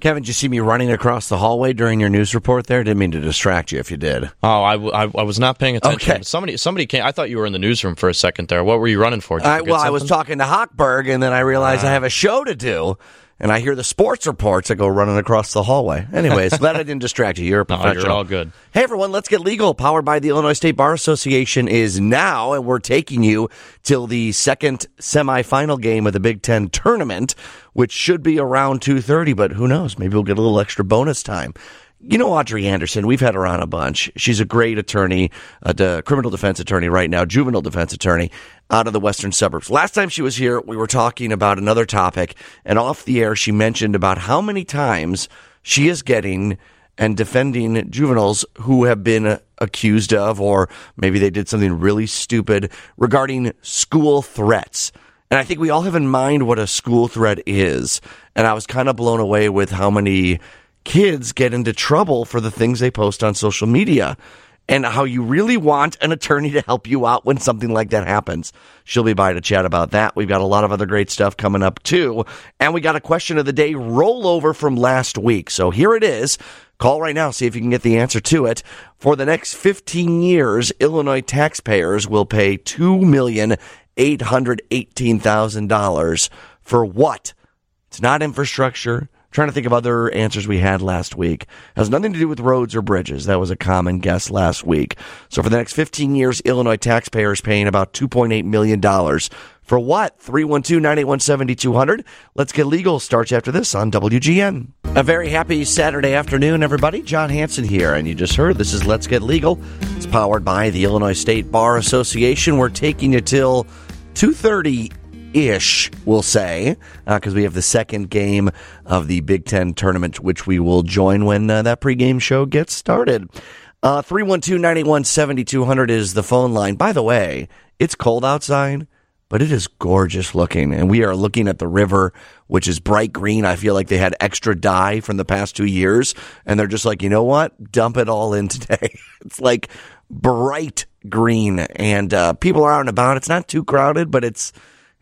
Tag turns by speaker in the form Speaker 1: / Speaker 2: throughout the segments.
Speaker 1: Kevin, did you see me running across the hallway during your news report there? Didn't mean to distract you if you did.
Speaker 2: Oh, I, w- I, I was not paying attention.
Speaker 1: Okay.
Speaker 2: Somebody somebody came. I thought you were in the newsroom for a second there. What were you running for?
Speaker 1: I, well, I was talking to Hochberg, and then I realized I ah. have a show to do, and I hear the sports reports. that go running across the hallway. Anyways, glad I didn't distract you. You're a
Speaker 2: No,
Speaker 1: professional.
Speaker 2: you're all good.
Speaker 1: Hey everyone, let's get legal. Powered by the Illinois State Bar Association is now, and we're taking you till the second semifinal game of the Big Ten tournament, which should be around two thirty. But who knows? Maybe we'll get a little extra bonus time. You know Audrey Anderson. We've had her on a bunch. She's a great attorney, uh, a de- criminal defense attorney right now, juvenile defense attorney out of the western suburbs. Last time she was here, we were talking about another topic, and off the air, she mentioned about how many times she is getting and defending juveniles who have been uh, accused of, or maybe they did something really stupid regarding school threats. And I think we all have in mind what a school threat is. And I was kind of blown away with how many kids get into trouble for the things they post on social media and how you really want an attorney to help you out when something like that happens. She'll be by to chat about that. We've got a lot of other great stuff coming up too. And we got a question of the day rollover from last week. So here it is. Call right now, see if you can get the answer to it. For the next 15 years, Illinois taxpayers will pay $2,818,000 for what? It's not infrastructure. Trying to think of other answers we had last week. Has nothing to do with roads or bridges. That was a common guess last week. So for the next 15 years, Illinois taxpayers paying about $2.8 million. For what? 312-981-7200. Let's get legal. Starts after this on WGN. A very happy Saturday afternoon, everybody. John Hanson here, and you just heard this is Let's Get Legal. It's powered by the Illinois State Bar Association. We're taking you till 2.30 ish, we'll say, because we have the second game of the Big Ten tournament, which we will join when uh, that pregame show gets started. Uh, 312 981 7200 is the phone line. By the way, it's cold outside, but it is gorgeous looking. And we are looking at the river, which is bright green. I feel like they had extra dye from the past two years. And they're just like, you know what? Dump it all in today. it's like bright green. And uh, people are out and about. It's not too crowded, but it's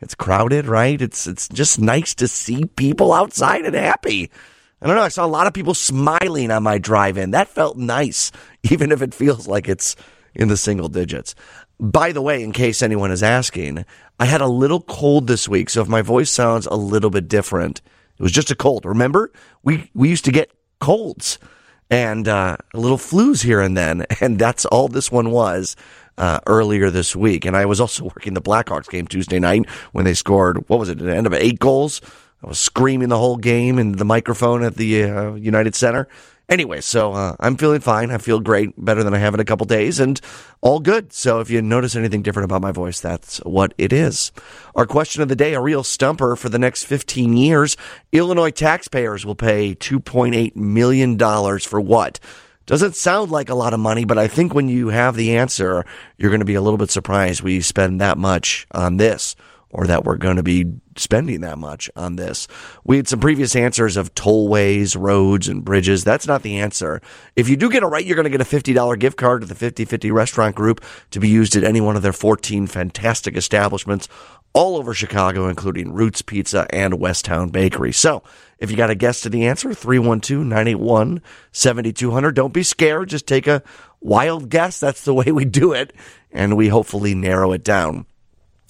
Speaker 1: it's crowded, right? It's it's just nice to see people outside and happy. I don't know. I saw a lot of people smiling on my drive-in. That felt nice, even if it feels like it's in the single digits. By the way, in case anyone is asking, I had a little cold this week, so if my voice sounds a little bit different, it was just a cold. Remember, we we used to get colds and uh, little flus here and then, and that's all this one was uh, earlier this week. And I was also working the Blackhawks game Tuesday night when they scored, what was it, an end of eight goals? I was screaming the whole game in the microphone at the uh, United Center. Anyway, so uh, I'm feeling fine. I feel great, better than I have in a couple days, and all good. So if you notice anything different about my voice, that's what it is. Our question of the day, a real stumper for the next 15 years. Illinois taxpayers will pay $2.8 million for what? Doesn't sound like a lot of money, but I think when you have the answer, you're going to be a little bit surprised we spend that much on this or that we're going to be spending that much on this. We had some previous answers of tollways, roads, and bridges. That's not the answer. If you do get it right, you're going to get a $50 gift card to the 5050 restaurant group to be used at any one of their 14 fantastic establishments all over Chicago, including Roots Pizza and Westtown Bakery. So, if you got a guess to the answer, 312 981 7200. Don't be scared. Just take a wild guess. That's the way we do it. And we hopefully narrow it down.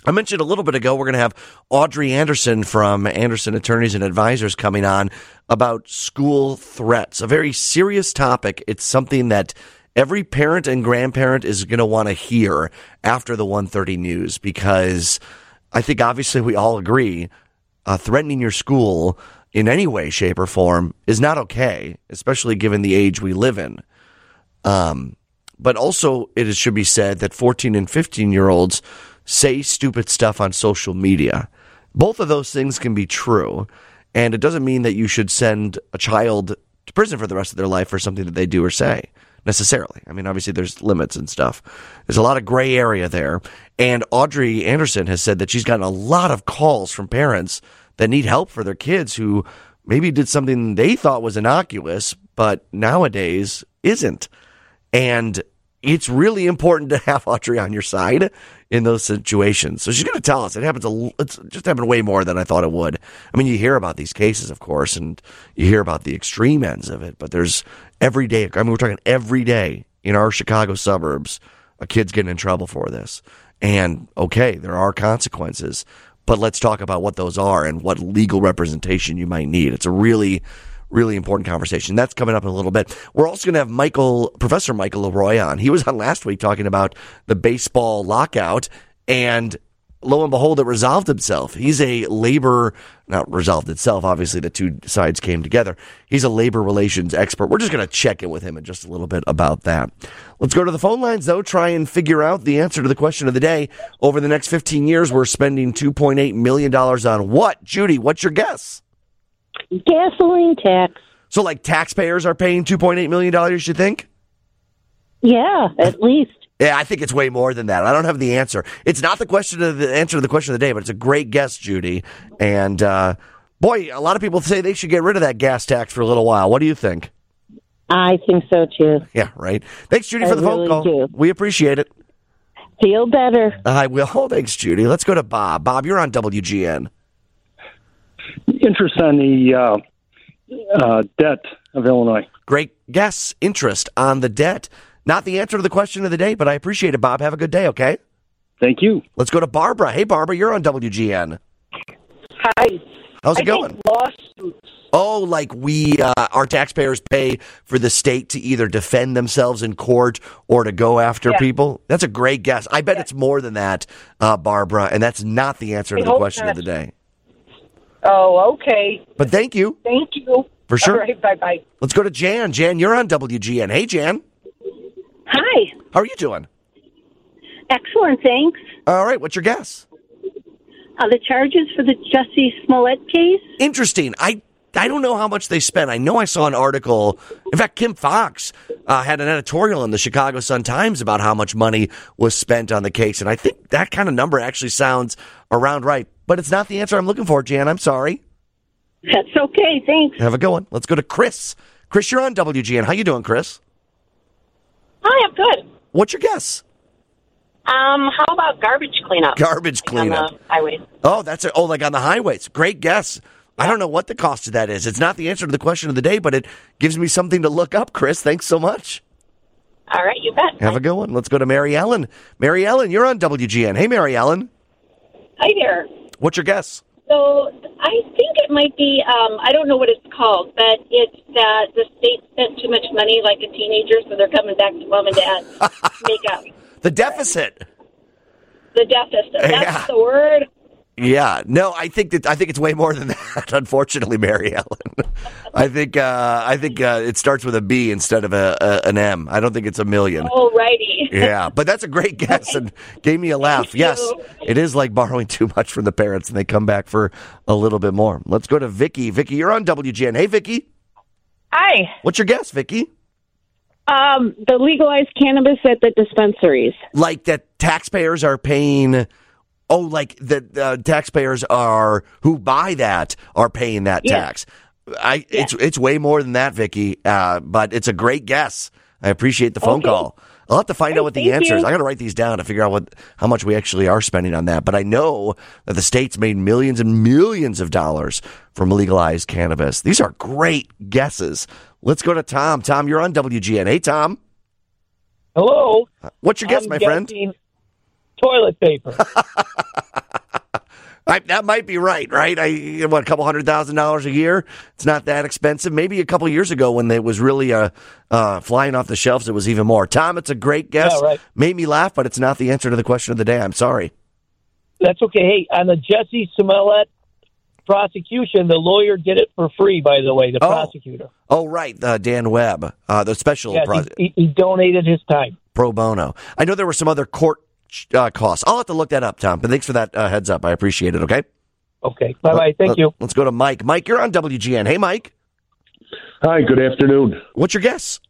Speaker 1: I mentioned a little bit ago, we're going to have Audrey Anderson from Anderson Attorneys and Advisors coming on about school threats, a very serious topic. It's something that every parent and grandparent is going to want to hear after the 130 news because I think obviously we all agree uh, threatening your school in any way, shape, or form is not okay, especially given the age we live in. Um, but also, it should be said that 14 and 15 year olds say stupid stuff on social media. Both of those things can be true. And it doesn't mean that you should send a child to prison for the rest of their life for something that they do or say necessarily. I mean, obviously there's limits and stuff. There's a lot of gray area there. And Audrey Anderson has said that she's gotten a lot of calls from parents that need help for their kids who maybe did something they thought was innocuous, but nowadays isn't. And it's really important to have Audrey on your side in those situations. So she's going to tell us. It happens. A, it's just happened way more than I thought it would. I mean, you hear about these cases, of course, and you hear about the extreme ends of it. But there's every day. I mean, we're talking every day in our Chicago suburbs. A kid's getting in trouble for this, and okay, there are consequences. But let's talk about what those are and what legal representation you might need. It's a really really important conversation. That's coming up in a little bit. We're also going to have Michael, Professor Michael LeRoy on. He was on last week talking about the baseball lockout and lo and behold, it resolved itself. He's a labor, not resolved itself. Obviously, the two sides came together. He's a labor relations expert. We're just going to check in with him in just a little bit about that. Let's go to the phone lines, though, try and figure out the answer to the question of the day. Over the next 15 years, we're spending $2.8 million on what? Judy, what's your guess?
Speaker 3: Gasoline tax.
Speaker 1: So, like, taxpayers are paying $2.8 million, you think?
Speaker 3: Yeah, at least.
Speaker 1: Yeah, I think it's way more than that. I don't have the answer. It's not the question of the answer to the question of the day, but it's a great guess, Judy. And uh, boy, a lot of people say they should get rid of that gas tax for a little while. What do you think?
Speaker 3: I think so too.
Speaker 1: Yeah, right. Thanks, Judy,
Speaker 3: I
Speaker 1: for the phone
Speaker 3: really
Speaker 1: call.
Speaker 3: do.
Speaker 1: We appreciate it.
Speaker 3: Feel better.
Speaker 1: I will. Thanks, Judy. Let's go to Bob. Bob, you're on WGN.
Speaker 4: interest on the uh, uh, debt of Illinois.
Speaker 1: Great guess. Interest on the debt. Not the answer to the question of the day, but I appreciate it, Bob. Have a good day, okay?
Speaker 4: Thank you.
Speaker 1: Let's go to Barbara. Hey, Barbara, you're on WGN.
Speaker 5: Hi.
Speaker 1: How's it
Speaker 5: I
Speaker 1: going?
Speaker 5: think lawsuits.
Speaker 1: Oh, like we, uh, our taxpayers pay for the state to either defend themselves in court or to go after
Speaker 5: Yeah.
Speaker 1: people? That's a great guess. I bet it's more than that, uh, Barbara, and that's not the answer to the question
Speaker 5: not.
Speaker 1: of the day.
Speaker 5: Oh, okay.
Speaker 1: But thank you.
Speaker 5: Thank you.
Speaker 1: For sure.
Speaker 5: All right. Bye bye.
Speaker 1: Let's go to Jan. Jan, you're on WGN. Hey, Jan.
Speaker 3: Hi.
Speaker 1: How are you doing?
Speaker 3: Excellent, thanks.
Speaker 1: All right. What's your guess?
Speaker 3: Uh, the charges for the Jussie Smollett case?
Speaker 1: Interesting. I I don't know how much they spent. I know I saw an article. In fact, Kim Foxx uh, had an editorial in the Chicago Sun Times about how much money was spent on the case, and I think that kind of number actually sounds around right. But it's not the answer I'm looking for, Jan. I'm sorry.
Speaker 3: That's okay, thanks.
Speaker 1: Have a good one. Let's go to Chris. Chris, you're on WGN. How you doing, Chris?
Speaker 6: Hi, I'm good.
Speaker 1: What's your guess?
Speaker 6: Um, how about garbage cleanup?
Speaker 1: Garbage
Speaker 6: on
Speaker 1: cleanup.
Speaker 6: the highway.
Speaker 1: Oh, that's a, oh, like on the highways. Great guess. I don't know what the cost of that is. It's not the answer to the question of the day, but it gives me something to look up. Chris, thanks so much.
Speaker 6: All right, you bet.
Speaker 1: Have a good one. Let's go to Mary Ellen. Mary Ellen, you're on WGN. Hey, Mary Ellen.
Speaker 7: Hi there.
Speaker 1: What's your guess?
Speaker 7: So I think it might be, um, I don't know what it's called, but it's that the state spent too much money like a teenager, so they're coming back to mom and dad to make up
Speaker 1: The deficit.
Speaker 7: the deficit. That's
Speaker 1: Yeah.
Speaker 7: the word.
Speaker 1: Yeah, no, I think that I think it's way more than that. Unfortunately, Mary Ellen, I think uh, I think uh, it starts with a B instead of a, a an M. I don't think it's a million.
Speaker 7: All righty.
Speaker 1: Yeah, but that's a great guess and gave me a laugh. Yes, it is like borrowing too much from the parents and they come back for a little bit more. Let's go to Vicky. Vicky, you're on WGN. Hey, Vicky,
Speaker 8: Hi.
Speaker 1: what's your guess, Vicky?
Speaker 8: Um, the legalized cannabis at the dispensaries.
Speaker 1: Like that taxpayers are paying. Oh, like the uh, taxpayers are who buy that are paying that
Speaker 8: Yeah.
Speaker 1: tax. I it's it's way more than that, Vicky. Uh, but it's a great guess. I appreciate the phone
Speaker 8: Okay.
Speaker 1: call. I'll have to find out what the
Speaker 8: thank
Speaker 1: answer is. I got to write these down to figure out what how much we actually are spending on that. But I know that the state's made millions and millions of dollars from legalized cannabis. These are great guesses. Let's go to Tom. Tom, you're on WGN. Hey, Tom,
Speaker 9: Hello.
Speaker 1: what's your guess,
Speaker 9: I'm
Speaker 1: my friend?
Speaker 9: Toilet paper.
Speaker 1: I, that might be right, right? I what a couple hundred thousand dollars a year. It's not that expensive. Maybe a couple years ago when it was really uh, uh, flying off the shelves, it was even more. Tom, it's a great guess.
Speaker 9: Yeah, right.
Speaker 1: Made me laugh, but it's not the answer to the question of the day. I'm sorry.
Speaker 9: That's okay. Hey, on the Jussie Smollett prosecution, the lawyer did it for free. By the way, the
Speaker 1: Oh.
Speaker 9: prosecutor.
Speaker 1: Oh, right, uh, Dan Webb, uh, the special
Speaker 9: Yes,
Speaker 1: pro,
Speaker 9: he, he donated his time.
Speaker 1: pro bono. I know there were some other court uh, costs. I'll have to look that up, Tom. But thanks for that uh, heads up. I appreciate it. Okay.
Speaker 9: Okay. Bye bye. Thank
Speaker 1: Let-
Speaker 9: you.
Speaker 1: Let's go to Mike. Mike, you're on WGN. Hey, Mike,
Speaker 4: Hi, good afternoon.
Speaker 1: what's your guess?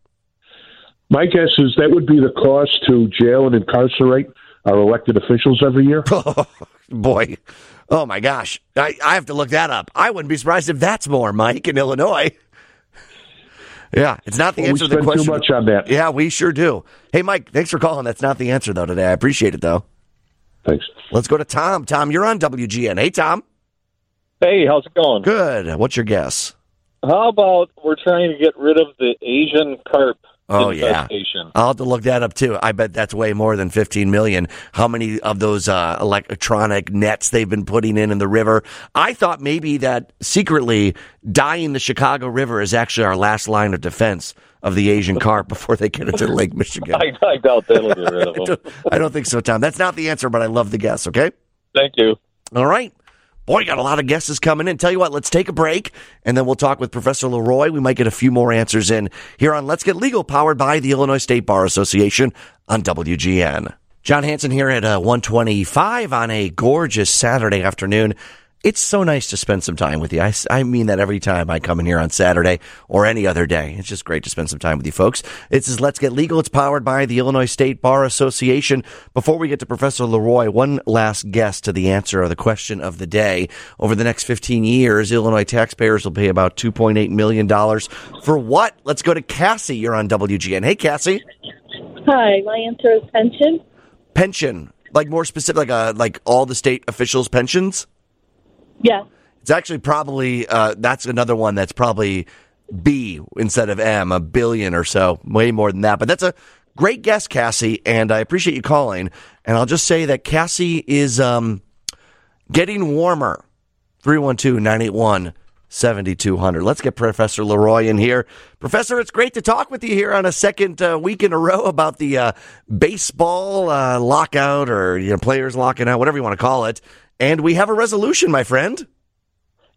Speaker 4: My guess is that would be the cost to jail and incarcerate our elected officials every year.
Speaker 1: Boy, oh my gosh, I, I have to look that up. I wouldn't be surprised if that's more, Mike, in Illinois. Yeah, it's not the
Speaker 4: Well, we
Speaker 1: answer to the
Speaker 4: spend too
Speaker 1: question.
Speaker 4: much on that.
Speaker 1: Yeah, we sure do. Hey, Mike, thanks for calling. That's not the answer though today. I appreciate it though.
Speaker 4: Thanks.
Speaker 1: Let's go to Tom. Tom, you're on WGN. Hey, Tom.
Speaker 10: Hey, how's it going?
Speaker 1: Good. What's your guess?
Speaker 10: How about we're trying to get rid of the Asian carp
Speaker 1: Oh yeah. I'll have to look that up too. I bet that's way more than 15 million. How many of those uh, electronic nets they've been putting in in the river? I thought maybe that secretly dyeing the Chicago River is actually our last line of defense of the Asian carp before they get into Lake Michigan.
Speaker 10: I, I doubt that'll get rid of
Speaker 1: I don't, I don't think so, Tom. That's not the answer, but I love the guess. Okay.
Speaker 10: Thank you.
Speaker 1: All right. Boy, got a lot of guesses coming in. Tell you what, let's take a break and then we'll talk with Professor LeRoy. We might get a few more answers in here on Let's Get Legal, powered by the Illinois State Bar Association on WGN. John Hanson here at uh, 125 on a gorgeous Saturday afternoon. It's so nice to spend some time with you. I, I mean that every time I come in here on Saturday or any other day. It's just great to spend some time with you folks. This is Let's Get Legal. It's powered by the Illinois State Bar Association. Before we get to Professor LeRoy, one last guess to the answer of the question of the day. Over the next 15 years, Illinois taxpayers will pay about $2.8 million for what? Let's go to Cassie. You're on WGN. Hey, Cassie.
Speaker 8: Hi, my answer is pension.
Speaker 1: Pension. Like more specific, like, uh, like all the state officials' pensions?
Speaker 8: Yes.
Speaker 1: It's actually probably uh, that's another one that's probably B instead of M, a billion or so, way more than that. But that's a great guess, Cassie, and I appreciate you calling. And I'll just say that Cassie is um, getting warmer. 312 981 7200. Let's get Professor LeRoy in here. Professor, it's great to talk with you here on a second uh, week in a row about the uh, baseball uh, lockout or you know, players locking out, whatever you want to call it. And we have a resolution, my friend.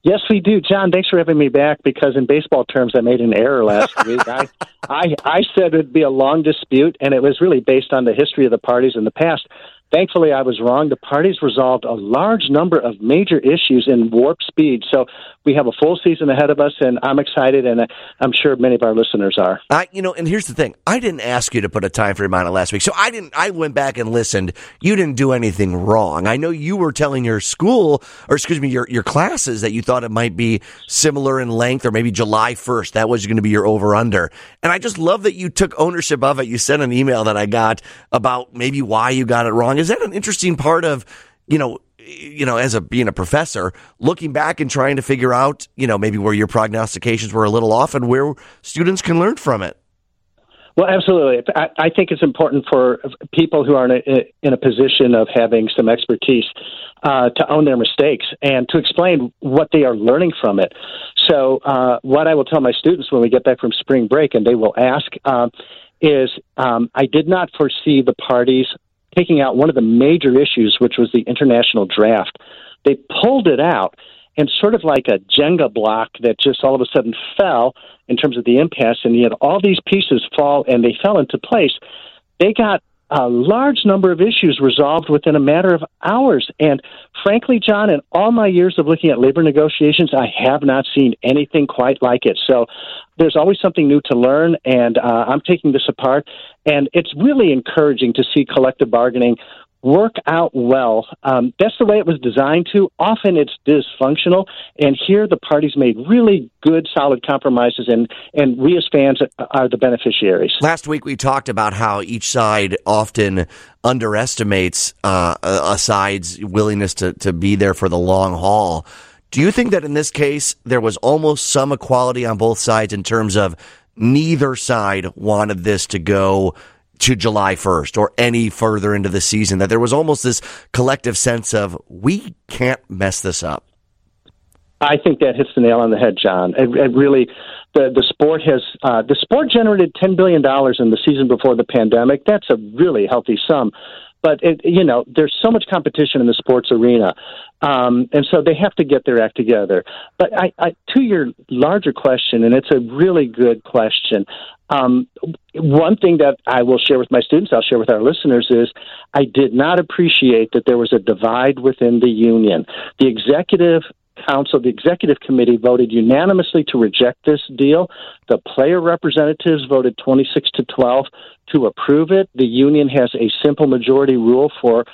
Speaker 11: Yes, we do, John. Thanks for having me back. Because in baseball terms, I made an error last week. I, I, I said it'd be a long dispute, and it was really based on the history of the parties in the past. Thankfully, I was wrong. The parties resolved a large number of major issues in warp speed. So we have a full season ahead of us, and I'm excited, and I'm sure many of our listeners are.
Speaker 1: I, you know, and here's the thing: I didn't ask you to put a time frame on it last week, so I didn't. I went back and listened. You didn't do anything wrong. I know you were telling your school, or excuse me, your your classes that you thought it might be similar in length, or maybe July 1st. That was going to be your over under. And I just love that you took ownership of it. You sent an email that I got about maybe why you got it wrong. Is that an interesting part of, you know? You know, as a being a professor, looking back and trying to figure out, you know, maybe where your prognostications were a little off and where students can learn from it.
Speaker 11: Well, absolutely. I, I think it's important for people who are in a, in a position of having some expertise uh, to own their mistakes and to explain what they are learning from it. So, uh, what I will tell my students when we get back from spring break, and they will ask, uh, is um, I did not foresee the parties taking out one of the major issues, which was the international draft. They pulled it out, and sort of like a Jenga block that just all of a sudden fell in terms of the impasse, and you had all these pieces fall and they fell into place. They got a large number of issues resolved within a matter of hours. And frankly, John, in all my years of looking at labor negotiations, I have not seen anything quite like it. So there's always something new to learn, and uh, I'm taking this apart. And it's really encouraging to see collective bargaining work out well. Um, that's the way it was designed to. Often it's dysfunctional, and here the parties made really good, solid compromises, and and we as fans are the beneficiaries.
Speaker 1: Last week we talked about how each side often underestimates uh, a, side's willingness to to be there for the long haul. Do you think that in this case there was almost some equality on both sides in terms of neither side wanted this to go to July 1st or any further into the season, that there was almost this collective sense of we can't mess this up?
Speaker 11: I think that hits the nail on the head, John. It, it really, the the sport has uh, the sport generated ten billion dollars in the season before the pandemic. That's a really healthy sum, but it, you know there's so much competition in the sports arena, um, and so they have to get their act together. But I, I, to your larger question, and it's a really good question. Um, one thing that I will share with my students, I'll share with our listeners, is I did not appreciate that there was a divide within the union. The executive council, the executive committee voted unanimously to reject this deal. The player representatives voted 26 to 12 to approve it. The union has a simple majority rule for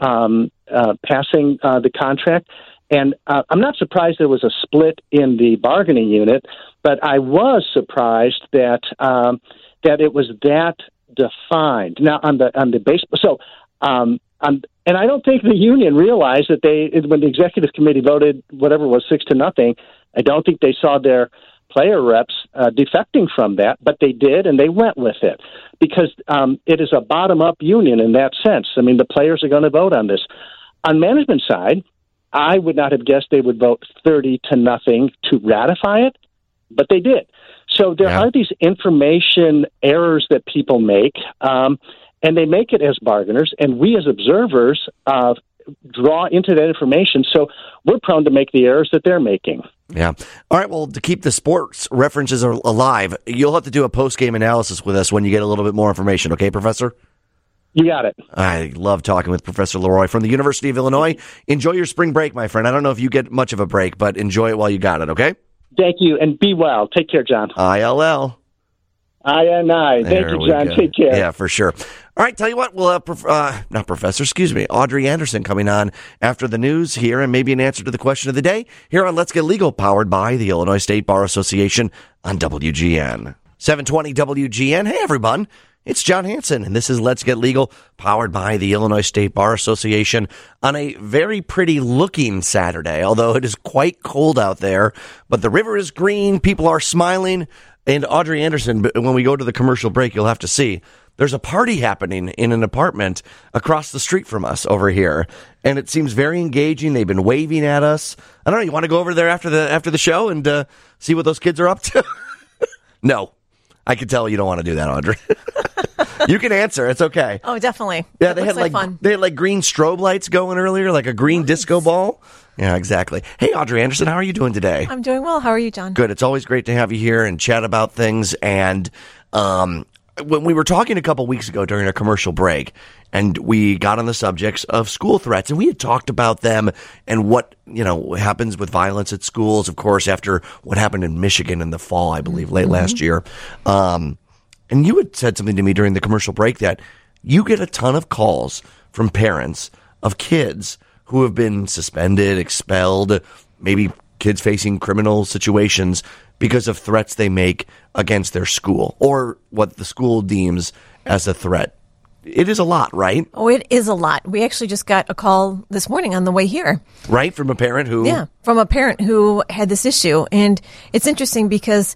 Speaker 11: um, uh, passing uh, the contract. And uh, I'm not surprised there was a split in the bargaining unit, but I was surprised that um, that it was that defined. Now on the on the base, so um, and I don't think the union realized that they when the executive committee voted whatever was six to nothing. I don't think they saw their player reps uh, defecting from that, but they did, and they went with it because um, it is a bottom up union in that sense. I mean, the players are going to vote on this. On management side, I would not have guessed they would vote 30 to nothing to ratify it, but they did. So there
Speaker 1: Yeah.
Speaker 11: are these information errors that people make, um, and they make it as bargainers, and we as observers uh, draw into that information. So we're prone to make the errors that they're making.
Speaker 1: Yeah. All right. Well, to keep the sports references alive, you'll have to do a post game analysis with us when you get a little bit more information. Okay, Professor?
Speaker 11: You got it.
Speaker 1: I love talking with Professor LeRoy from the University of Illinois. Enjoy your spring break, my friend. I don't know if you get much of a break, but enjoy it while you got it, okay?
Speaker 11: Thank you, and be well. Take care, John.
Speaker 1: ILL.
Speaker 11: I and I. Thank
Speaker 1: There
Speaker 11: you, John.
Speaker 1: go.
Speaker 11: Take care.
Speaker 1: Yeah, for sure. All right, tell you what, we'll have, prof- uh, not Professor, excuse me, Audrey Anderson coming on after the news here and maybe an answer to the question of the day here on Let's Get Legal, powered by the Illinois State Bar Association on WGN. 720 WGN. Hey, everyone. It's John Hanson, and this is Let's Get Legal, powered by the Illinois State Bar Association on a very pretty looking Saturday, although it is quite cold out there. But the river is green, people are smiling. And Audrey Anderson, but when we go to the commercial break, you'll have to see there's a party happening in an apartment across the street from us over here, and it seems very engaging. They've been waving at us. I don't know. You want to go over there after the after the show and uh, see what those kids are up to? no, I can tell you don't want to do that, Audrey. you can answer. It's okay.
Speaker 12: Oh, definitely.
Speaker 1: Yeah,
Speaker 12: That
Speaker 1: they had like,
Speaker 12: fun.
Speaker 1: they had like green strobe lights going earlier, like a green disco ball. Yeah, exactly. Hey, Audrey Anderson, how are you doing today?
Speaker 12: I'm doing well. How are you, John?
Speaker 1: Good. It's always great to have you here and chat about things. And um, when we were talking a couple weeks ago during a commercial break, and we got on the subjects of school threats, and we had talked about them and what you know happens with violence at schools. Of course, after what happened in Michigan in the fall, I believe, late last year. Um, and you had said something to me during the commercial break that you get a ton of calls from parents of kids who have been suspended, expelled, maybe kids facing criminal situations because of threats they make against their school or what the school deems as a threat. It is a lot, right?
Speaker 12: Oh, it is a lot. We actually just got a call this morning on the way here.
Speaker 1: Right? From a parent who.
Speaker 12: Yeah, from a parent who had this issue. And it's interesting because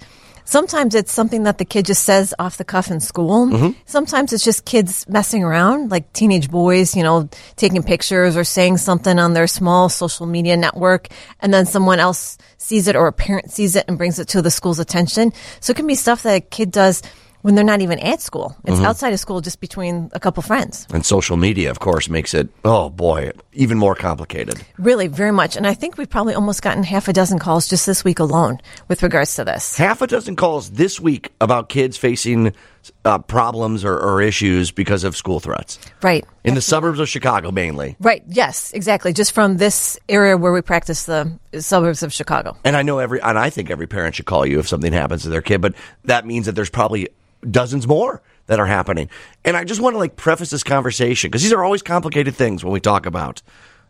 Speaker 12: sometimes it's something that the kid just says off the cuff in school.
Speaker 1: Mm-hmm.
Speaker 12: Sometimes it's just kids messing around, like teenage boys, you know, taking pictures or saying something on their small social media network. And then someone else sees it or a parent sees it and brings it to the school's attention. So it can be stuff that a kid does when they're not even at school. It's
Speaker 1: Mhm.
Speaker 12: outside of school, just between a couple friends.
Speaker 1: And social media, of course, makes it, oh boy, even more complicated.
Speaker 12: Really, very much. And I think we've probably almost gotten half a dozen calls just this week alone with regards to this.
Speaker 1: Half a dozen calls this week about kids facing uh, problems or, or issues because of school threats.
Speaker 12: Right.
Speaker 1: In the suburbs of Chicago, mainly.
Speaker 12: Right. Yes, exactly. Just from this area where we practice the suburbs of Chicago.
Speaker 1: And I know every, and I think every parent should call you if something happens to their kid, but that means that there's probably dozens more that are happening. And I just want to like preface this conversation because these are always complicated things when we talk about.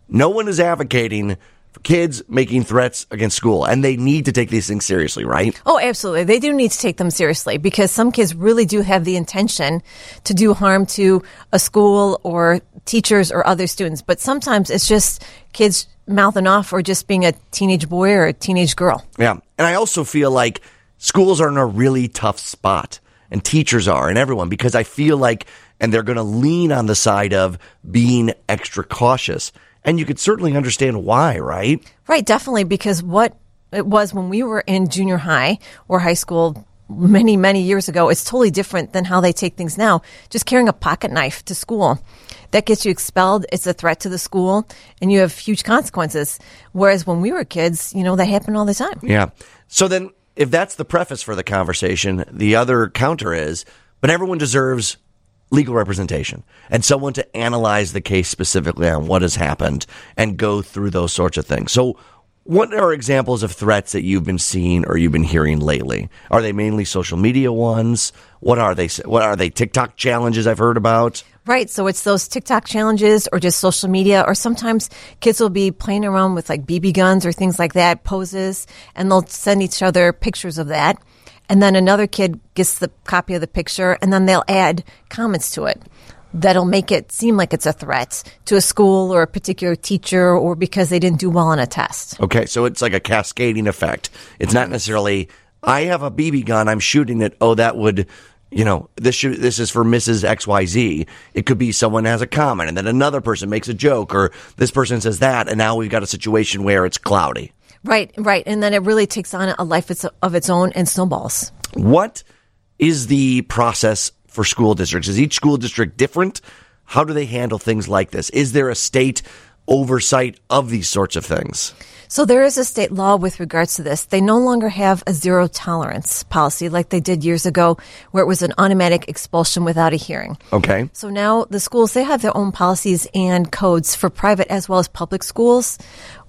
Speaker 1: No one is advocating for kids making threats against school, and they need to take these things seriously, right?
Speaker 12: Oh, absolutely. They do need to take them seriously because some kids really do have the intention to do harm to a school or teachers or other students. But sometimes it's just kids mouthing off or just being a teenage boy or a teenage girl.
Speaker 1: Yeah. And I also feel like schools are in a really tough spot, and teachers are, and everyone, because I feel like, and they're going to lean on the side of being extra cautious. And you could certainly understand why, right?
Speaker 12: Right, definitely, because what it was when we were in junior high or high school many, many years ago, it's totally different than how they take things now. Just carrying a pocket knife to school. That gets you expelled. It's a threat to the school and you have huge consequences. Whereas when we were kids, you know, that happened all the time.
Speaker 1: Yeah. So then, if that's the preface for the conversation, the other counter is, but everyone deserves legal representation and someone to analyze the case specifically on what has happened and go through those sorts of things. So, What are examples of threats that you've been seeing or you've been hearing lately? Are they mainly social media ones? What are they? What are they? TikTok challenges I've heard about.
Speaker 12: Right. So it's those TikTok challenges or just social media, or sometimes kids will be playing around with like BB guns or things like that, poses, and they'll send each other pictures of that. And then another kid gets the copy of the picture and then they'll add comments to it that'll make it seem like it's a threat to a school or a particular teacher or because they didn't do well on a test.
Speaker 1: Okay, so it's like a cascading effect. It's not necessarily I have a BB gun, I'm shooting it. Oh, that would you know, this should, this is for Mrs. XYZ. It could be someone has a comment and then another person makes a joke or this person says that and now we've got a situation where it's cloudy.
Speaker 12: Right, right. And then it really takes on a life of its own and snowballs.
Speaker 1: What is the process for school districts? Is each school district different? How do they handle things like this? Is there a state oversight of these sorts of things?
Speaker 12: So there is a state law with regards to this. They no longer have a zero tolerance policy like they did years ago, where it was an automatic expulsion without a hearing.
Speaker 1: Okay.
Speaker 12: So now the schools, they have their own policies and codes for private as well as public schools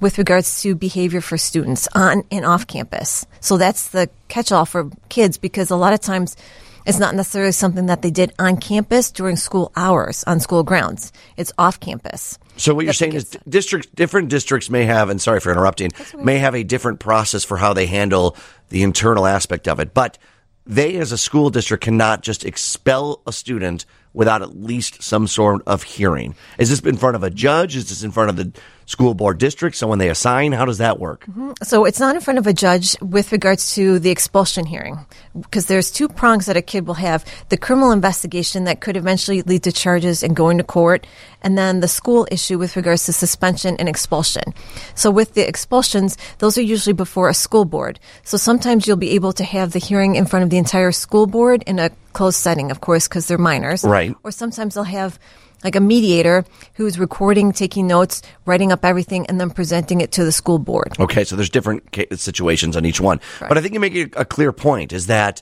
Speaker 12: with regards to behavior for students on and off campus. So that's the catch all for kids because a lot of times it's not necessarily something that they did on campus during school hours on school grounds. It's off campus.
Speaker 1: So what you're saying is districts, different districts may have, and sorry for interrupting, may have a different process for how they handle the internal aspect of it. But they, as a school district, cannot just expel a student without at least some sort of hearing. Is this in front of a judge? Is this in front of the school board district, someone they assign? How does that work?
Speaker 12: Mm-hmm. So it's not in front of a judge with regards to the expulsion hearing, because there's two prongs that a kid will have: the criminal investigation that could eventually lead to charges and going to court, and then the school issue with regards to suspension and expulsion. So with the expulsions, those are usually before a school board. So sometimes you'll be able to have the hearing in front of the entire school board in a closed setting, of course, because they're minors.
Speaker 1: Right.
Speaker 12: Or sometimes they'll have like a mediator who's recording, taking notes, writing up everything, and then presenting it to the school board.
Speaker 1: Okay, so there's different situations on each one. But I think you make a clear point is that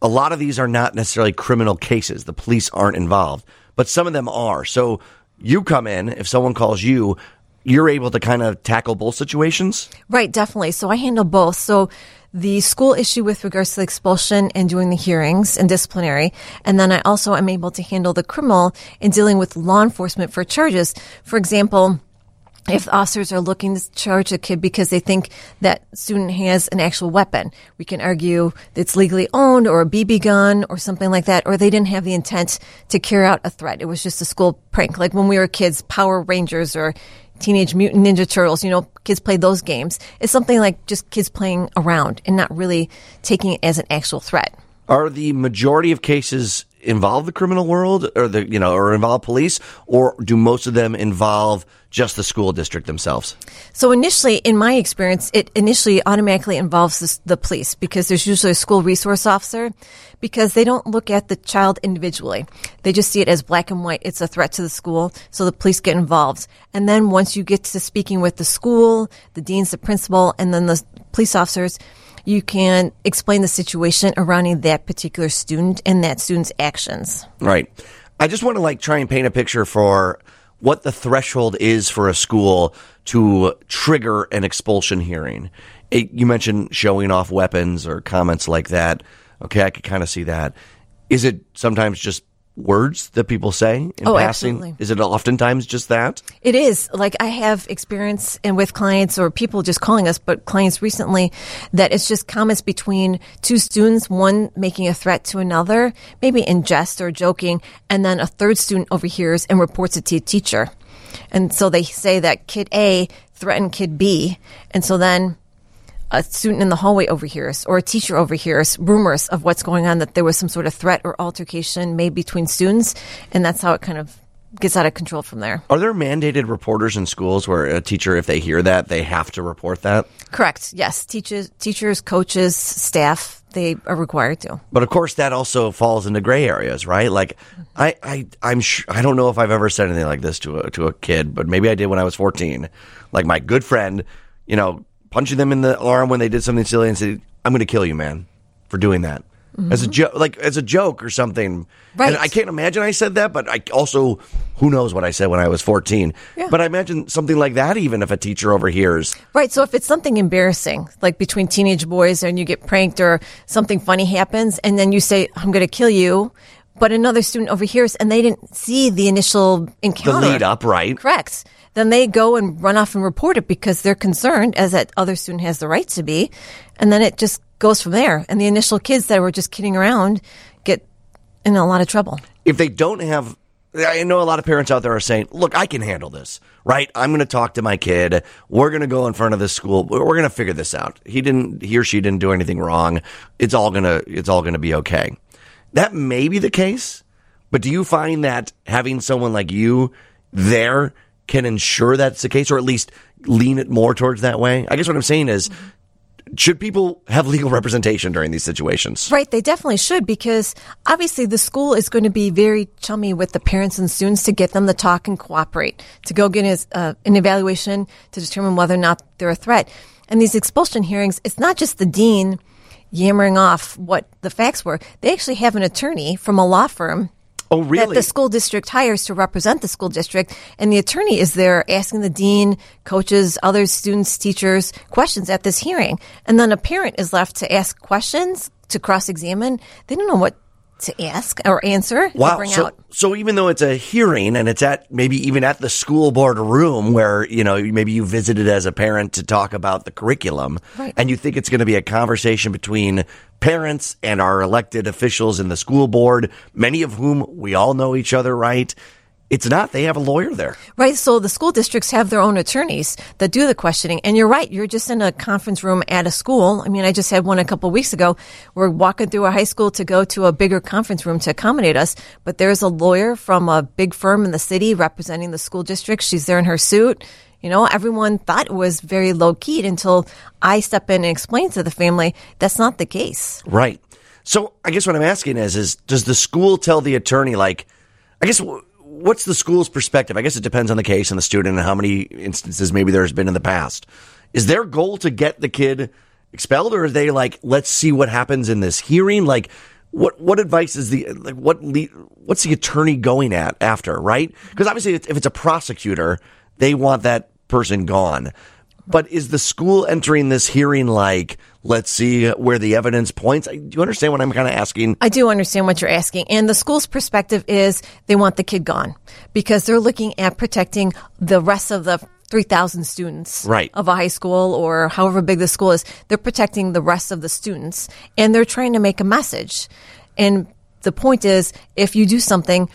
Speaker 1: a lot of these are not necessarily criminal cases. The police aren't involved, but some of them are. So you come in, if someone calls you, you're able to kind of tackle both situations?
Speaker 12: Right, definitely. So I handle both. So the school issue with regards to the expulsion and doing the hearings and disciplinary. And then I also am able to handle the criminal in dealing with law enforcement for charges. For example, if officers are looking to charge a kid because they think that student has an actual weapon, we can argue it's legally owned or a BB gun or something like that, or they didn't have the intent to carry out a threat. It was just a school prank. Like when we were kids, Power Rangers or Teenage Mutant Ninja Turtles, you know, kids play those games. It's something like just kids playing around and not really taking it as an actual threat.
Speaker 1: Are the majority of cases involve the criminal world or the, you know, or involve police or do most of them involve just the school district themselves?
Speaker 12: So initially, in my experience, it initially automatically involves the, the police because there's usually a school resource officer because they don't look at the child individually. They just see it as black and white. It's a threat to the school. So the police get involved. And then once you get to speaking with the school, the deans, the principal, and then the police officers, you can explain the situation around that particular student and that student's actions.
Speaker 1: Right. I just want to like try and paint a picture for what the threshold is for a school to trigger an expulsion hearing. It, you mentioned showing off weapons or comments like that. Okay, I could kind of see that. Is it sometimes just words that people say in
Speaker 12: oh,
Speaker 1: passing?
Speaker 12: Absolutely.
Speaker 1: Is it oftentimes just that?
Speaker 12: It is. Like I have experience and with clients or people just calling us, but clients recently that it's just comments between two students, one making a threat to another, maybe in jest or joking, and then a third student overhears and reports it to a teacher. And so they say that kid A threatened kid B. And so then a student in the hallway overhears or a teacher overhears rumors of what's going on that there was some sort of threat or altercation made between students and that's how it kind of gets out of control from there.
Speaker 1: Are there mandated reporters in schools where a teacher if they hear that they have to report that?
Speaker 12: Correct. Yes, teachers teachers, coaches, staff, they are required to.
Speaker 1: But of course that also falls into gray areas, right? Like I I I'm sh- I don't know if I've ever said anything like this to a to a kid, but maybe I did when I was 14. Like my good friend, you know, punching them in the arm when they did something silly and said, I'm going to kill you, man, for doing that. as a mm-hmm. joke, like as a joke or something.
Speaker 12: Right.
Speaker 1: And I can't imagine I said that, but I also who knows what I said when I was fourteen.
Speaker 12: Yeah.
Speaker 1: But I imagine something like that, even if a teacher overhears.
Speaker 12: Right. So if it's something embarrassing, like between teenage boys and you get pranked or something funny happens and then you say, I'm going to kill you, but another student overhears and they didn't see the initial encounter.
Speaker 1: The lead up, right?
Speaker 12: Correct. Then they go and run off and report it because they're concerned, as that other student has the right to be. And then it just goes from there. And the initial kids that were just kidding around get in a lot of trouble.
Speaker 1: if they don't have I know a lot of parents out there are saying, "Look, I can handle this, right? I'm going to talk to my kid. We're going to go in front of this school. We're going to figure this out. He didn't, he or she didn't do anything wrong. It's all gonna, it's all going to be okay." That may be the case, but do you find that having someone like you there can ensure that's the case, or at least lean it more towards that way? I guess what I'm saying is, should people have legal representation during these situations?
Speaker 12: Right, they definitely should because obviously the school is going to be very chummy with the parents and students to get them to talk and cooperate, to go get uh, an evaluation to determine whether or not they're a threat. And these expulsion hearings, it's not just the dean yammering off what the facts were. They actually have an attorney from a law firm
Speaker 1: Oh,
Speaker 12: that the school district hires to represent the school district, and the attorney is there asking the dean, coaches, other students, teachers questions at this hearing, and then a parent is left to ask questions to cross-examine. They don't know what to ask or answer.
Speaker 1: Wow.
Speaker 12: bring
Speaker 1: So,
Speaker 12: out.
Speaker 1: so even though it's a hearing and it's at maybe even at the school board room where, you know, maybe you visited as a parent to talk about the curriculum
Speaker 12: Right.
Speaker 1: and you think it's going to be a conversation between parents and our elected officials in the school board, many of whom we all know each other, right? It's not. They have a lawyer there.
Speaker 12: Right. So the school districts have their own attorneys that do the questioning. And you're right. You're just in a conference room at a school. I mean, I just had one a couple of weeks ago. We're walking through a high school to go to a bigger conference room to accommodate us. But there's a lawyer from a big firm in the city representing the school district. She's there in her suit. You know, everyone thought it was very low key until I step in and explain to the family that's not the case.
Speaker 1: Right. So I guess what I'm asking is, is does the school tell the attorney, like, I guess what's the school's perspective? I guess it depends on the case and the student and how many instances maybe there's been in the past. Is their goal to get the kid expelled or are they like, let's see what happens in this hearing? Like, what, what advice is the, like, what, le- what's the attorney going at after, right? Because obviously if it's a prosecutor, they want that person gone. But is the school entering this hearing like, let's see where the evidence points? Do you understand what I'm kind of asking?
Speaker 12: I do understand what you're asking. And the school's perspective is they want the kid gone because they're looking at protecting the rest of the 3,000 students
Speaker 1: Right.
Speaker 12: of a high school or however big the school is. They're protecting the rest of the students and they're trying to make a message. And the point is, if you do something,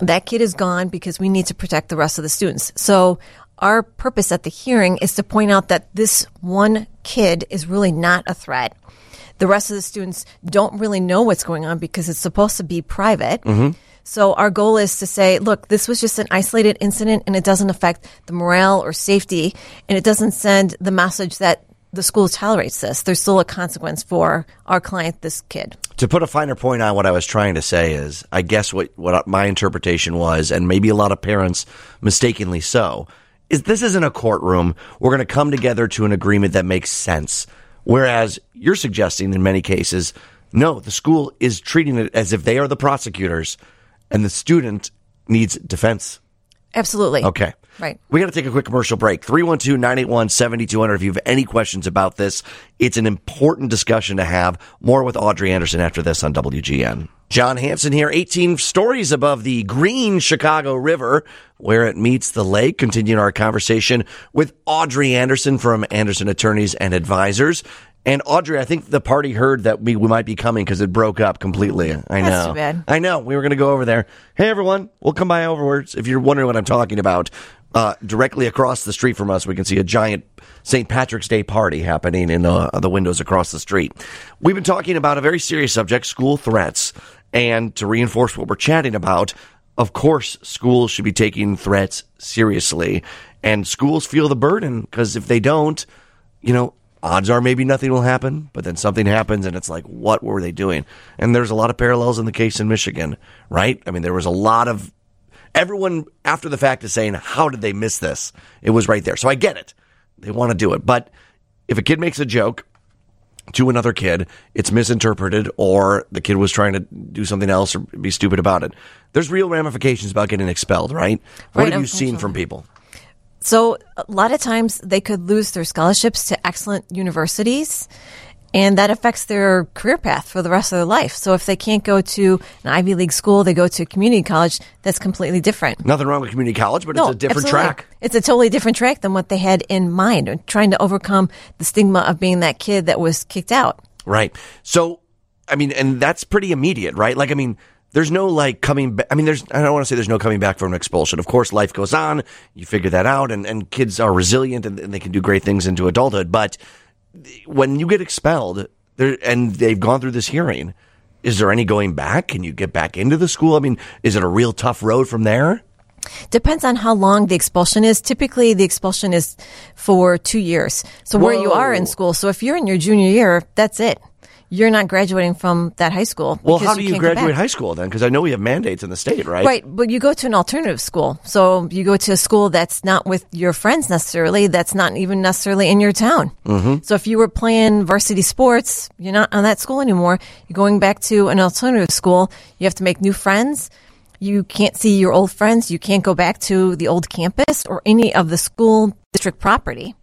Speaker 12: that kid is gone because we need to protect the rest of the students. So our purpose at the hearing is to point out that this one kid is really not a threat. The rest of the students don't really know what's going on because it's supposed to be private. Mm-hmm. So our goal is to say, look, this was just an isolated incident and it doesn't affect the morale or safety and it doesn't send the message that the school tolerates this. There's still a consequence for our client, this kid.
Speaker 1: To put a finer point on what I was trying to say is, I guess what, what my interpretation was, and maybe a lot of parents mistakenly so, is this isn't a courtroom. We're going to come together to an agreement that makes sense. Whereas you're suggesting in many cases, no, the school is treating it as if they are the prosecutors and the student needs defense.
Speaker 12: Absolutely.
Speaker 1: Okay.
Speaker 12: Right.
Speaker 1: We got to take a quick commercial break. 312 981 7200. If you have any questions about this, it's an important discussion to have. More with Audrey Anderson after this on WGN. John Hanson here, 18 stories above the green Chicago River where it meets the lake. Continuing our conversation with Audrey Anderson from Anderson Attorneys and Advisors. And Audrey, I think the party heard that we, we might be coming because it broke up completely. I know.
Speaker 12: Too bad.
Speaker 1: I know. We were going to go over there. Hey, everyone. We'll come by overwards. If you're wondering what I'm talking about, uh, directly across the street from us, we can see a giant St. Patrick's Day party happening in uh, the windows across the street. We've been talking about a very serious subject, school threats. And to reinforce what we're chatting about, of course, schools should be taking threats seriously. And schools feel the burden because if they don't, you know, odds are maybe nothing will happen, but then something happens and it's like, what were they doing? And there's a lot of parallels in the case in Michigan, right? I mean, there was a lot of everyone after the fact is saying, how did they miss this? It was right there. So I get it. They want to do it. But if a kid makes a joke, to another kid, it's misinterpreted, or the kid was trying to do something else or be stupid about it. There's real ramifications about getting expelled, right? What
Speaker 12: Right,
Speaker 1: have you seen from people?
Speaker 12: So a lot of times they could lose their scholarships to excellent universities and that affects their career path for the rest of their life. So if they can't go to an Ivy League school, they go to a community college, that's completely different.
Speaker 1: Nothing wrong with community college, but it's a different
Speaker 12: absolutely.
Speaker 1: track.
Speaker 12: It's a totally different track than what they had in mind, trying to overcome the stigma of being that kid that was kicked out.
Speaker 1: Right. So, I mean, and that's pretty immediate, right? Like, I mean, there's no like coming back. I mean, there's, I don't want to say there's no coming back from an expulsion. Of course, life goes on. You figure that out and, and kids are resilient and, and they can do great things into adulthood. But when you get expelled there, and they've gone through this hearing, is there any going back? Can you get back into the school? I mean, is it a real tough road from there?
Speaker 12: Depends on how long the expulsion is. Typically, the expulsion is for two years. So where you are in school. So if you're in your junior year, that's it. You're not graduating from that high school.
Speaker 1: Well, how do you
Speaker 12: can't
Speaker 1: graduate high school then? Because I know we have mandates in the state, right?
Speaker 12: Right, but you go to an alternative school. So you go to a school that's not with your friends necessarily, that's not even necessarily in your town.
Speaker 1: Mm-hmm.
Speaker 12: So if you were playing varsity sports, you're not on that school anymore. You're going back to an alternative school. You have to make new friends. You can't see your old friends. You can't go back to the old campus or any of the school district property.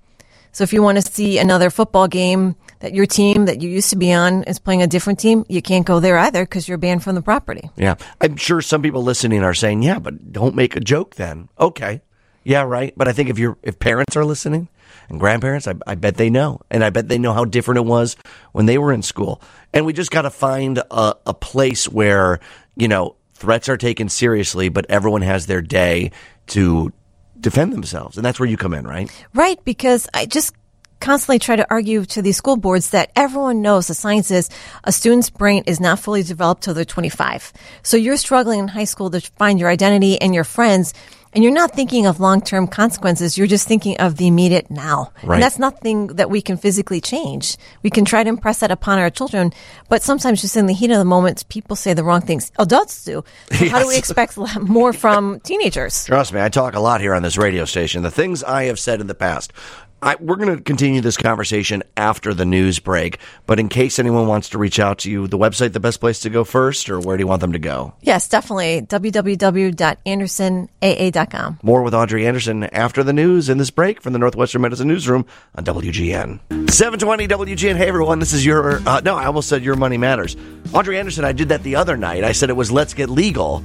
Speaker 12: So if you want to see another football game that your team that you used to be on is playing a different team, you can't go there either because you're banned from the property.
Speaker 1: Yeah. I'm sure some people listening are saying, yeah, but don't make a joke then. Okay. Yeah, right. But I think if you're, if parents are listening and grandparents, I, I bet they know. And I bet they know how different it was when they were in school. And we just got to find a, a place where, you know, threats are taken seriously, but everyone has their day to defend themselves. And that's where you come in, right?
Speaker 12: Right, because I just constantly try to argue to these school boards that everyone knows the science is a student's brain is not fully developed till they're 25. So you're struggling in high school to find your identity and your friends, and you're not thinking of long-term consequences. You're just thinking of the immediate now.
Speaker 1: Right.
Speaker 12: And that's nothing that we can physically change. We can try to impress that upon our children, but sometimes just in the heat of the moment, people say the wrong things. Adults do. So how do we expect more from teenagers?
Speaker 1: Trust me, I talk a lot here on this radio station. The things I have said in the past. I, we're going to continue this conversation after the news break, but in case anyone wants to reach out to you, the website the best place to go first, or where do you want them to go?
Speaker 12: Yes, definitely. www.andersonaa.com.
Speaker 1: More with Audrey Anderson after the news in this break from the Northwestern Medicine Newsroom on WGN. 720 WGN. Hey, everyone. This is your, uh, no, I almost said Your Money Matters. Audrey Anderson, I did that the other night. I said it was Let's Get Legal.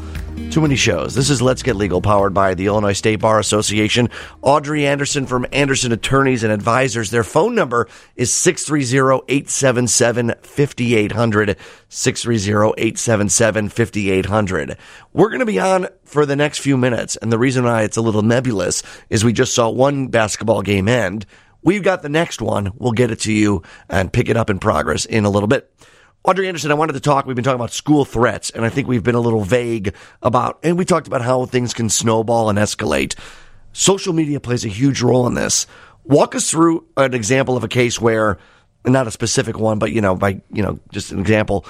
Speaker 1: Too many shows. This is Let's Get Legal, powered by the Illinois State Bar Association. Audrey Anderson from Anderson Attorneys and Advisors. Their phone number is 630 877 5800. 630 877 5800. We're going to be on for the next few minutes. And the reason why it's a little nebulous is we just saw one basketball game end. We've got the next one. We'll get it to you and pick it up in progress in a little bit. Audrey Anderson, I wanted to talk. We've been talking about school threats, and I think we've been a little vague about, and we talked about how things can snowball and escalate. Social media plays a huge role in this. Walk us through an example of a case where, not a specific one, but you know, by you know, just an example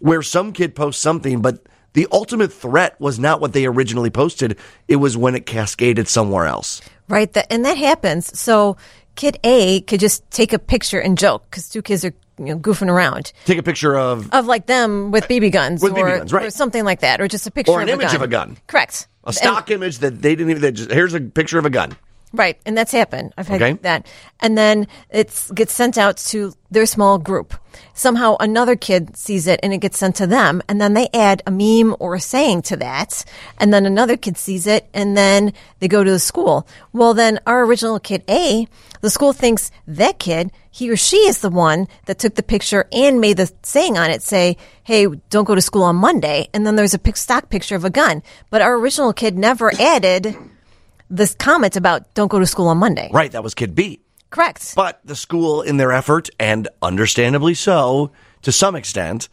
Speaker 1: where some kid posts something, but the ultimate threat was not what they originally posted. It was when it cascaded somewhere else.
Speaker 12: Right. And that happens. So kid A could just take a picture and joke because two kids are you know, goofing around
Speaker 1: Take a picture of
Speaker 12: of like them with BB guns
Speaker 1: With
Speaker 12: or,
Speaker 1: BB guns, right.
Speaker 12: or something like that, or just a picture
Speaker 1: or an
Speaker 12: of
Speaker 1: image
Speaker 12: a gun.
Speaker 1: of a gun.
Speaker 12: Correct.
Speaker 1: A stock image that they didn't even. They just, here's a picture of a gun.
Speaker 12: Right, and that's happened. I've had
Speaker 1: Okay.
Speaker 12: that, and then it gets sent out to their small group. Somehow another kid sees it, and it gets sent to them, and then they add a meme or a saying to that, and then another kid sees it, and then they go to the school. Well, then our original kid A, the school thinks that kid, he or she is the one that took the picture and made the saying on it say, "Hey, don't go to school on Monday," and then there's a stock picture of a gun, but our original kid never added this comment about don't go to school on Monday.
Speaker 1: Right, that was Kid B.
Speaker 12: Correct.
Speaker 1: But the school, in their effort, and understandably so, to some extent,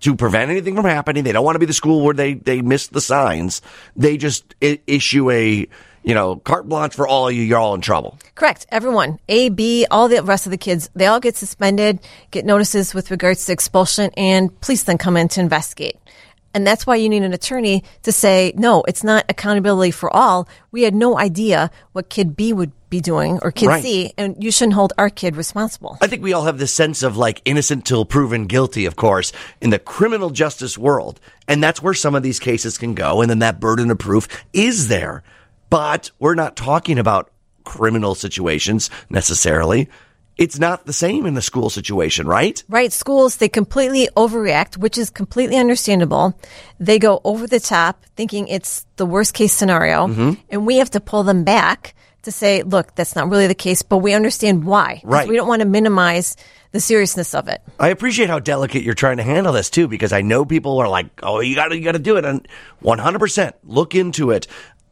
Speaker 1: to prevent anything from happening, they don't want to be the school where they they miss the signs. They just I- issue a you know carte blanche for all of you. You're all in trouble.
Speaker 12: Correct. Everyone, A, B, all the rest of the kids, they all get suspended, get notices with regards to expulsion, and police then come in to investigate. And that's why you need an attorney to say, no, it's not accountability for all. We had no idea what kid B would be doing or kid
Speaker 1: Right.
Speaker 12: C, and you shouldn't hold our kid responsible.
Speaker 1: I think we all have this sense of like innocent till proven guilty, of course, in the criminal justice world. And that's where some of these cases can go. And then that burden of proof is there. But we're not talking about criminal situations necessarily. It's not the same in the school situation, right?
Speaker 12: Right. Schools, they completely overreact, which is completely understandable. They go over the top thinking it's the worst case scenario.
Speaker 1: Mhm.
Speaker 12: And we have to pull them back to say, look, that's not really the case, but we understand why.
Speaker 1: Right.
Speaker 12: We don't want to minimize the seriousness of it.
Speaker 1: I appreciate how delicate you're trying to handle this too, because I know people are like, "Oh, you got to, you got to do it," and 100 percent look into it.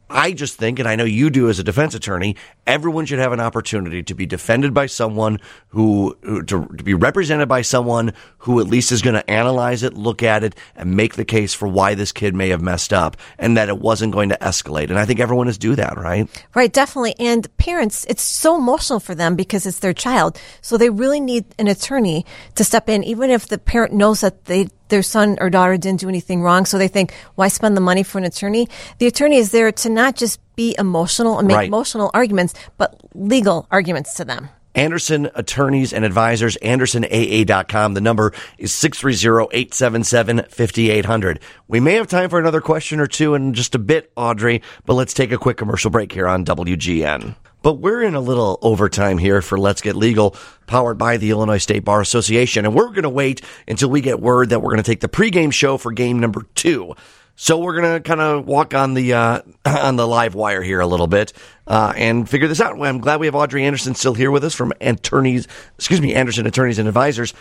Speaker 1: I just think, and I know you do as a defense attorney, everyone should have an opportunity to be defended by someone who, who to, to be represented by someone who at least is going to analyze it, look at it, and make the case for why this kid may have messed up and that it wasn't going to escalate. And I think everyone is do that, right?
Speaker 12: Right, definitely. And parents, it's so emotional for them because it's their child. So they really need an attorney to step in, even if the parent knows that they, their son or daughter didn't do anything wrong. So they think, why spend the money for an attorney? The attorney is there to not just be emotional and make
Speaker 1: Right.
Speaker 12: emotional arguments, but legal arguments to them.
Speaker 1: Anderson Attorneys and Advisors, AndersonAA.com. The number is 630-877-5800. We may have time for another question or two in just a bit, Audrey, but let's take a quick commercial break here on WGN. But we're in a little overtime here for Let's Get Legal, powered by the Illinois State Bar Association. And we're going to wait until we get word that we're going to take the pregame show for game number two. So we're gonna kind of walk on the uh, on the live wire here a little bit uh, and figure this out. I'm glad we have Audrey Anderson still here with us from attorneys, excuse me, Anderson Attorneys and Advisors.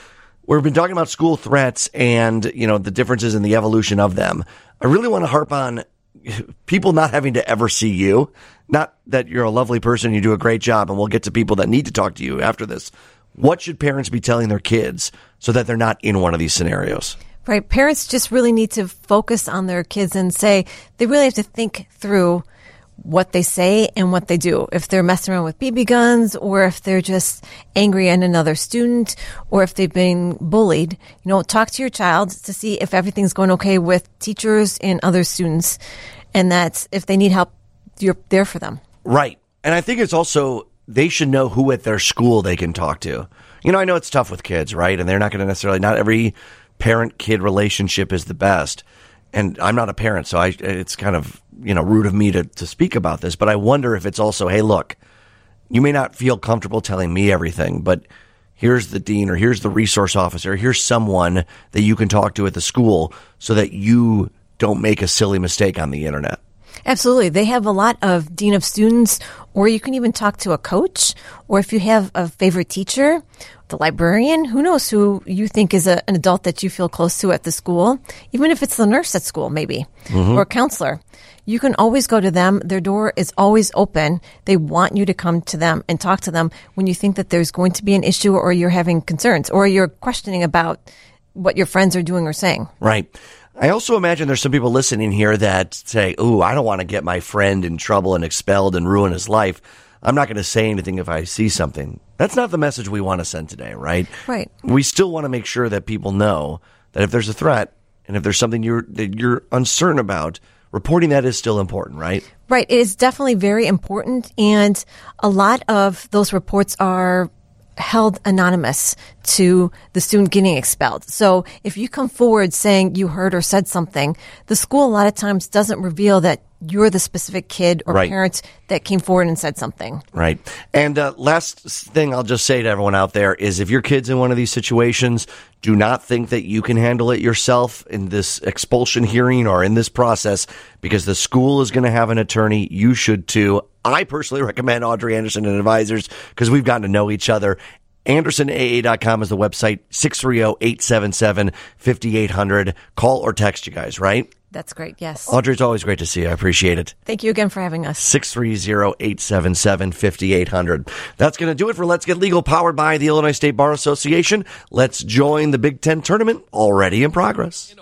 Speaker 1: We've been talking about school threats and you know the differences in the evolution of them. I really want to harp on people not having to ever see you. Not that you're a lovely person, you do a great job, and we'll get to people that need to talk to you after this. What should parents be telling their kids so that they're not in one of these scenarios?
Speaker 12: Right. Parents just really need to focus on their kids and say they really have to think through what they say and what they do. If they're messing around with BB guns or if they're just angry at another student or if they've been bullied, you know, talk to your child to see if everything's going okay with teachers and other students and that if they need help, you're there for them.
Speaker 1: Right. And I think it's also they should know who at their school they can talk to. You know, I know it's tough with kids, right? And they're not going to necessarily not every parent kid relationship is the best. And I'm not a parent, so I it's kind of, you know, rude of me to to speak about this, but I wonder if it's also, hey, look, you may not feel comfortable telling me everything, but here's the dean or here's the resource officer, here's someone that you can talk to at the school so that you don't make a silly mistake on the internet.
Speaker 12: Absolutely. They have a lot of dean of students, or you can even talk to a coach, or if you have a favorite teacher, the librarian, who knows who you think is a, an adult that you feel close to at the school, even if it's the nurse at school, maybe,
Speaker 13: Mhm.
Speaker 12: or a counselor. You can always go to them. Their door is always open. They want you to come to them and talk to them when you think that there's going to be an issue or you're having concerns or you're questioning about what your friends are doing or saying.
Speaker 1: Right. I also imagine there's some people listening here that say, "Ooh, I don't want to get my friend in trouble and expelled and ruin his life. I'm not going to say anything if I see something." That's not the message we want to send today, right?
Speaker 12: Right.
Speaker 1: We still want to make sure that people know that if there's a threat and if there's something you're that you're uncertain about, reporting that is still important, right?
Speaker 12: Right. It is definitely very important. And a lot of those reports are held anonymous to the student getting expelled. So if you come forward saying you heard or said something, the school a lot of times doesn't reveal that you're the specific kid or
Speaker 1: Right.
Speaker 12: parent that came forward and said something.
Speaker 1: Right. And uh, last thing I'll just say to everyone out there is if your kid's in one of these situations, do not think that you can handle it yourself in this expulsion hearing or in this process because the school is going to have an attorney. You should too. I personally recommend Audrey Anderson and Advisors because we've gotten to know each other. AndersonAA.com is the website, 630-877-5800. Call or text you guys, right?
Speaker 12: That's great. Yes.
Speaker 1: Audrey, it's always great to see you. I appreciate it.
Speaker 12: Thank you again for having us.
Speaker 1: 630-877-5800. That's going to do it for Let's Get Legal, powered by the Illinois State Bar Association. Let's join the Big Ten tournament already in progress.